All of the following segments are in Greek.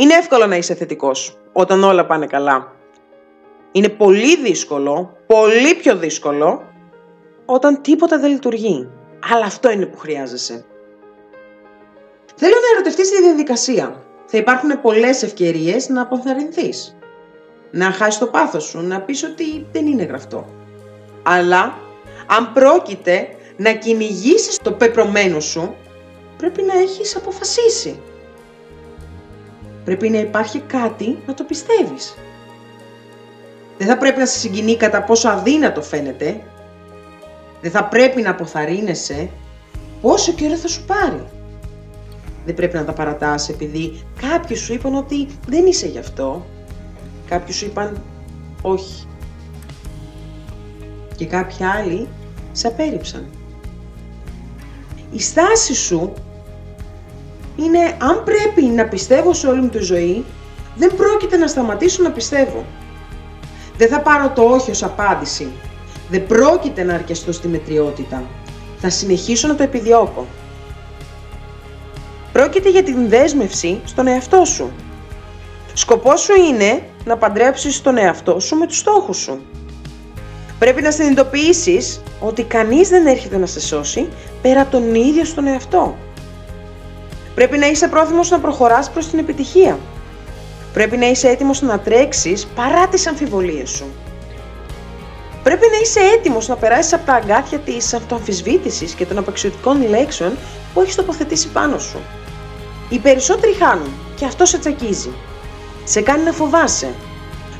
Είναι εύκολο να είσαι θετικός όταν όλα πάνε καλά. Είναι πολύ δύσκολο, πολύ πιο δύσκολο, όταν τίποτα δεν λειτουργεί. Αλλά αυτό είναι που χρειάζεσαι. Θέλω να ερωτευτείς τη διαδικασία. Θα υπάρχουν πολλές ευκαιρίες να αποθαρρυνθείς. Να χάσεις το πάθος σου, να πεις ότι δεν είναι γραφτό. Αλλά αν πρόκειται να κυνηγήσεις το πεπρωμένο σου, πρέπει να έχεις αποφασίσει. Πρέπει να υπάρχει κάτι να το πιστεύεις. Δεν θα πρέπει να σε συγκινεί κατά πόσο αδύνατο φαίνεται. Δεν θα πρέπει να αποθαρρύνεσαι πόσο καιρό θα σου πάρει. Δεν πρέπει να τα παρατάς επειδή κάποιοι σου είπαν ότι δεν είσαι γι' αυτό. Κάποιοι σου είπαν όχι. Και κάποιοι άλλοι σε απέρριψαν. Η στάση σου είναι αν πρέπει να πιστεύω σε όλη μου τη ζωή, δεν πρόκειται να σταματήσω να πιστεύω. Δεν θα πάρω το όχι ως απάντηση. Δεν πρόκειται να αρκεστώ στη μετριότητα. Θα συνεχίσω να το επιδιώκω. Πρόκειται για την δέσμευση στον εαυτό σου. Σκοπός σου είναι να παντρέψεις τον εαυτό σου με τους στόχους σου. Πρέπει να συνειδητοποιήσεις ότι κανείς δεν έρχεται να σε σώσει πέρα από τον ίδιο στον εαυτό. Πρέπει να είσαι πρόθυμος να προχωράς προς την επιτυχία. Πρέπει να είσαι έτοιμος να τρέξεις παρά τις αμφιβολίες σου. Πρέπει να είσαι έτοιμος να περάσεις από τα αγκάθια της αυτοαμφισβήτησης και των απαξιωτικών λέξεων που έχεις τοποθετήσει πάνω σου. Οι περισσότεροι χάνουν και αυτό σε τσακίζει. Σε κάνει να φοβάσαι.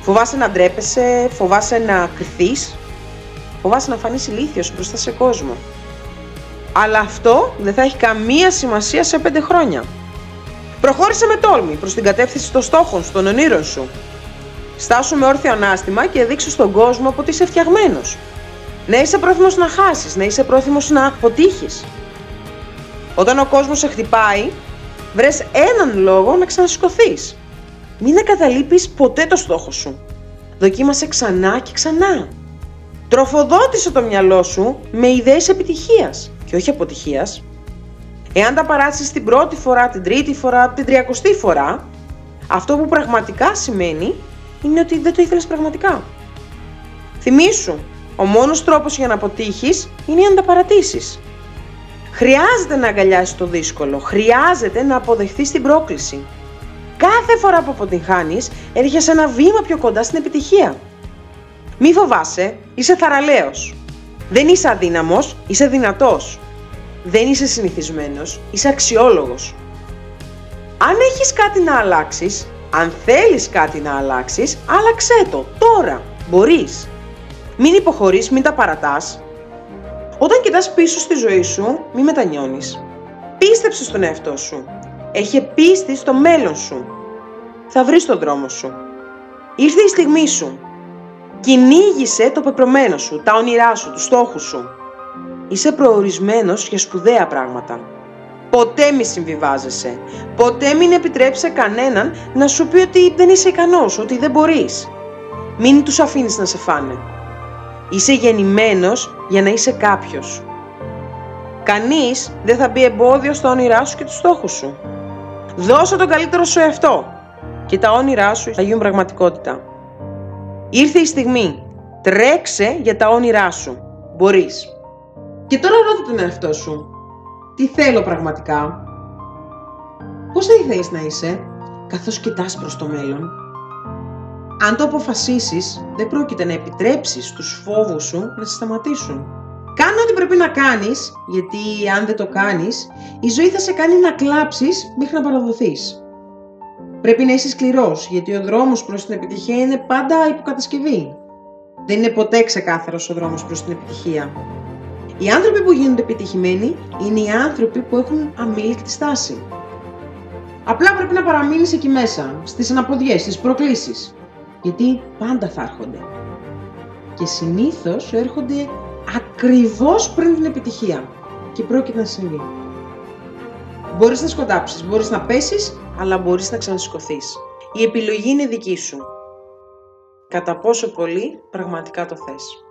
Φοβάσαι να ντρέπεσαι, φοβάσαι να κρυθείς, φοβάσαι να φανείς ηλίθιος μπροστά σε κόσμο. Αλλά αυτό δεν θα έχει καμία σημασία σε πέντε χρόνια. Προχώρησε με τόλμη προς την κατεύθυνση των στόχων των ονείρων σου. Στάσου με όρθιο ανάστημα και δείξου στον κόσμο ότι είσαι φτιαγμένος. Να είσαι πρόθυμος να χάσεις, να είσαι πρόθυμος να αποτύχεις. Όταν ο κόσμος σε χτυπάει, βρες έναν λόγο να ξανασηκωθείς. Μην εγκαταλείπεις ποτέ το στόχο σου. Δοκίμασε ξανά και ξανά. Τροφοδότησε το μυαλό σου με ιδέες επιτυχίας και όχι αποτυχίας. Εάν τα παράσεις την πρώτη φορά, την τρίτη φορά, την τριακοστή φορά, αυτό που πραγματικά σημαίνει είναι ότι δεν το ήθελες πραγματικά. Θυμήσου, ο μόνος τρόπος για να αποτύχεις είναι να τα παρατήσεις. Χρειάζεται να αγκαλιάσεις το δύσκολο, χρειάζεται να αποδεχθείς την πρόκληση. Κάθε φορά που αποτυγχάνεις, έρχεσαι ένα βήμα πιο κοντά στην επιτυχία. Μη φοβάσαι, είσαι θαραλέος. Δεν είσαι αδύναμος, είσαι δυνατός. Δεν είσαι συνηθισμένος, είσαι αξιόλογος. Αν έχεις κάτι να αλλάξεις, αν θέλεις κάτι να αλλάξεις, άλλαξέ το, τώρα, μπορείς. Μην υποχωρείς, μην τα παρατάς. Όταν κοιτάς πίσω στη ζωή σου, μην μετανιώνεις. Πίστεψε στον εαυτό σου. Έχει πίστη στο μέλλον σου. Θα βρεις τον δρόμο σου. Ήρθε η στιγμή σου. Κυνήγησε το πεπρωμένο σου, τα όνειρά σου, τους στόχους σου. Είσαι προορισμένος για σπουδαία πράγματα. Ποτέ μη συμβιβάζεσαι. Ποτέ μην επιτρέψει κανέναν να σου πει ότι δεν είσαι ικανός, ότι δεν μπορείς. Μην τους αφήνεις να σε φάνε. Είσαι γεννημένος για να είσαι κάποιος. Κανείς δεν θα μπει εμπόδιο στα όνειρά σου και τους στόχους σου. Δώσε τον καλύτερο σου εαυτό και τα όνειρά σου θα γίνουν πραγματικότητα. Ήρθε η στιγμή. Τρέξε για τα όνειρά σου. Μπορείς. Και τώρα ρώτα τον εαυτό σου. Τι θέλω πραγματικά; Πώς θα ήθελες να είσαι, καθώς κοιτάς προς το μέλλον; Αν το αποφασίσεις, δεν πρόκειται να επιτρέψεις τους φόβους σου να σε σταματήσουν. Κάνε ό,τι πρέπει να κάνεις, γιατί αν δεν το κάνεις, η ζωή θα σε κάνει να κλάψεις μέχρι να παραδοθείς. Πρέπει να είσαι σκληρός, γιατί ο δρόμος προς την επιτυχία είναι πάντα υποκατασκευή. Δεν είναι ποτέ ξεκάθαρος ο δρόμος προς την επιτυχία. Οι άνθρωποι που γίνονται επιτυχημένοι είναι οι άνθρωποι που έχουν αμήλικτη στάση. Απλά πρέπει να παραμείνεις εκεί μέσα, στις αναποδιές, στις προκλήσεις. Γιατί πάντα θα έρχονται. Και συνήθως έρχονται ακριβώς πριν την επιτυχία. Και πρόκειται να συμβεί. Μπορείς να σκοτάψεις, μπορείς να πέσεις, αλλά μπορείς να ξανασηκωθείς. Η επιλογή είναι δική σου. Κατά πόσο πολύ πραγματικά το θες.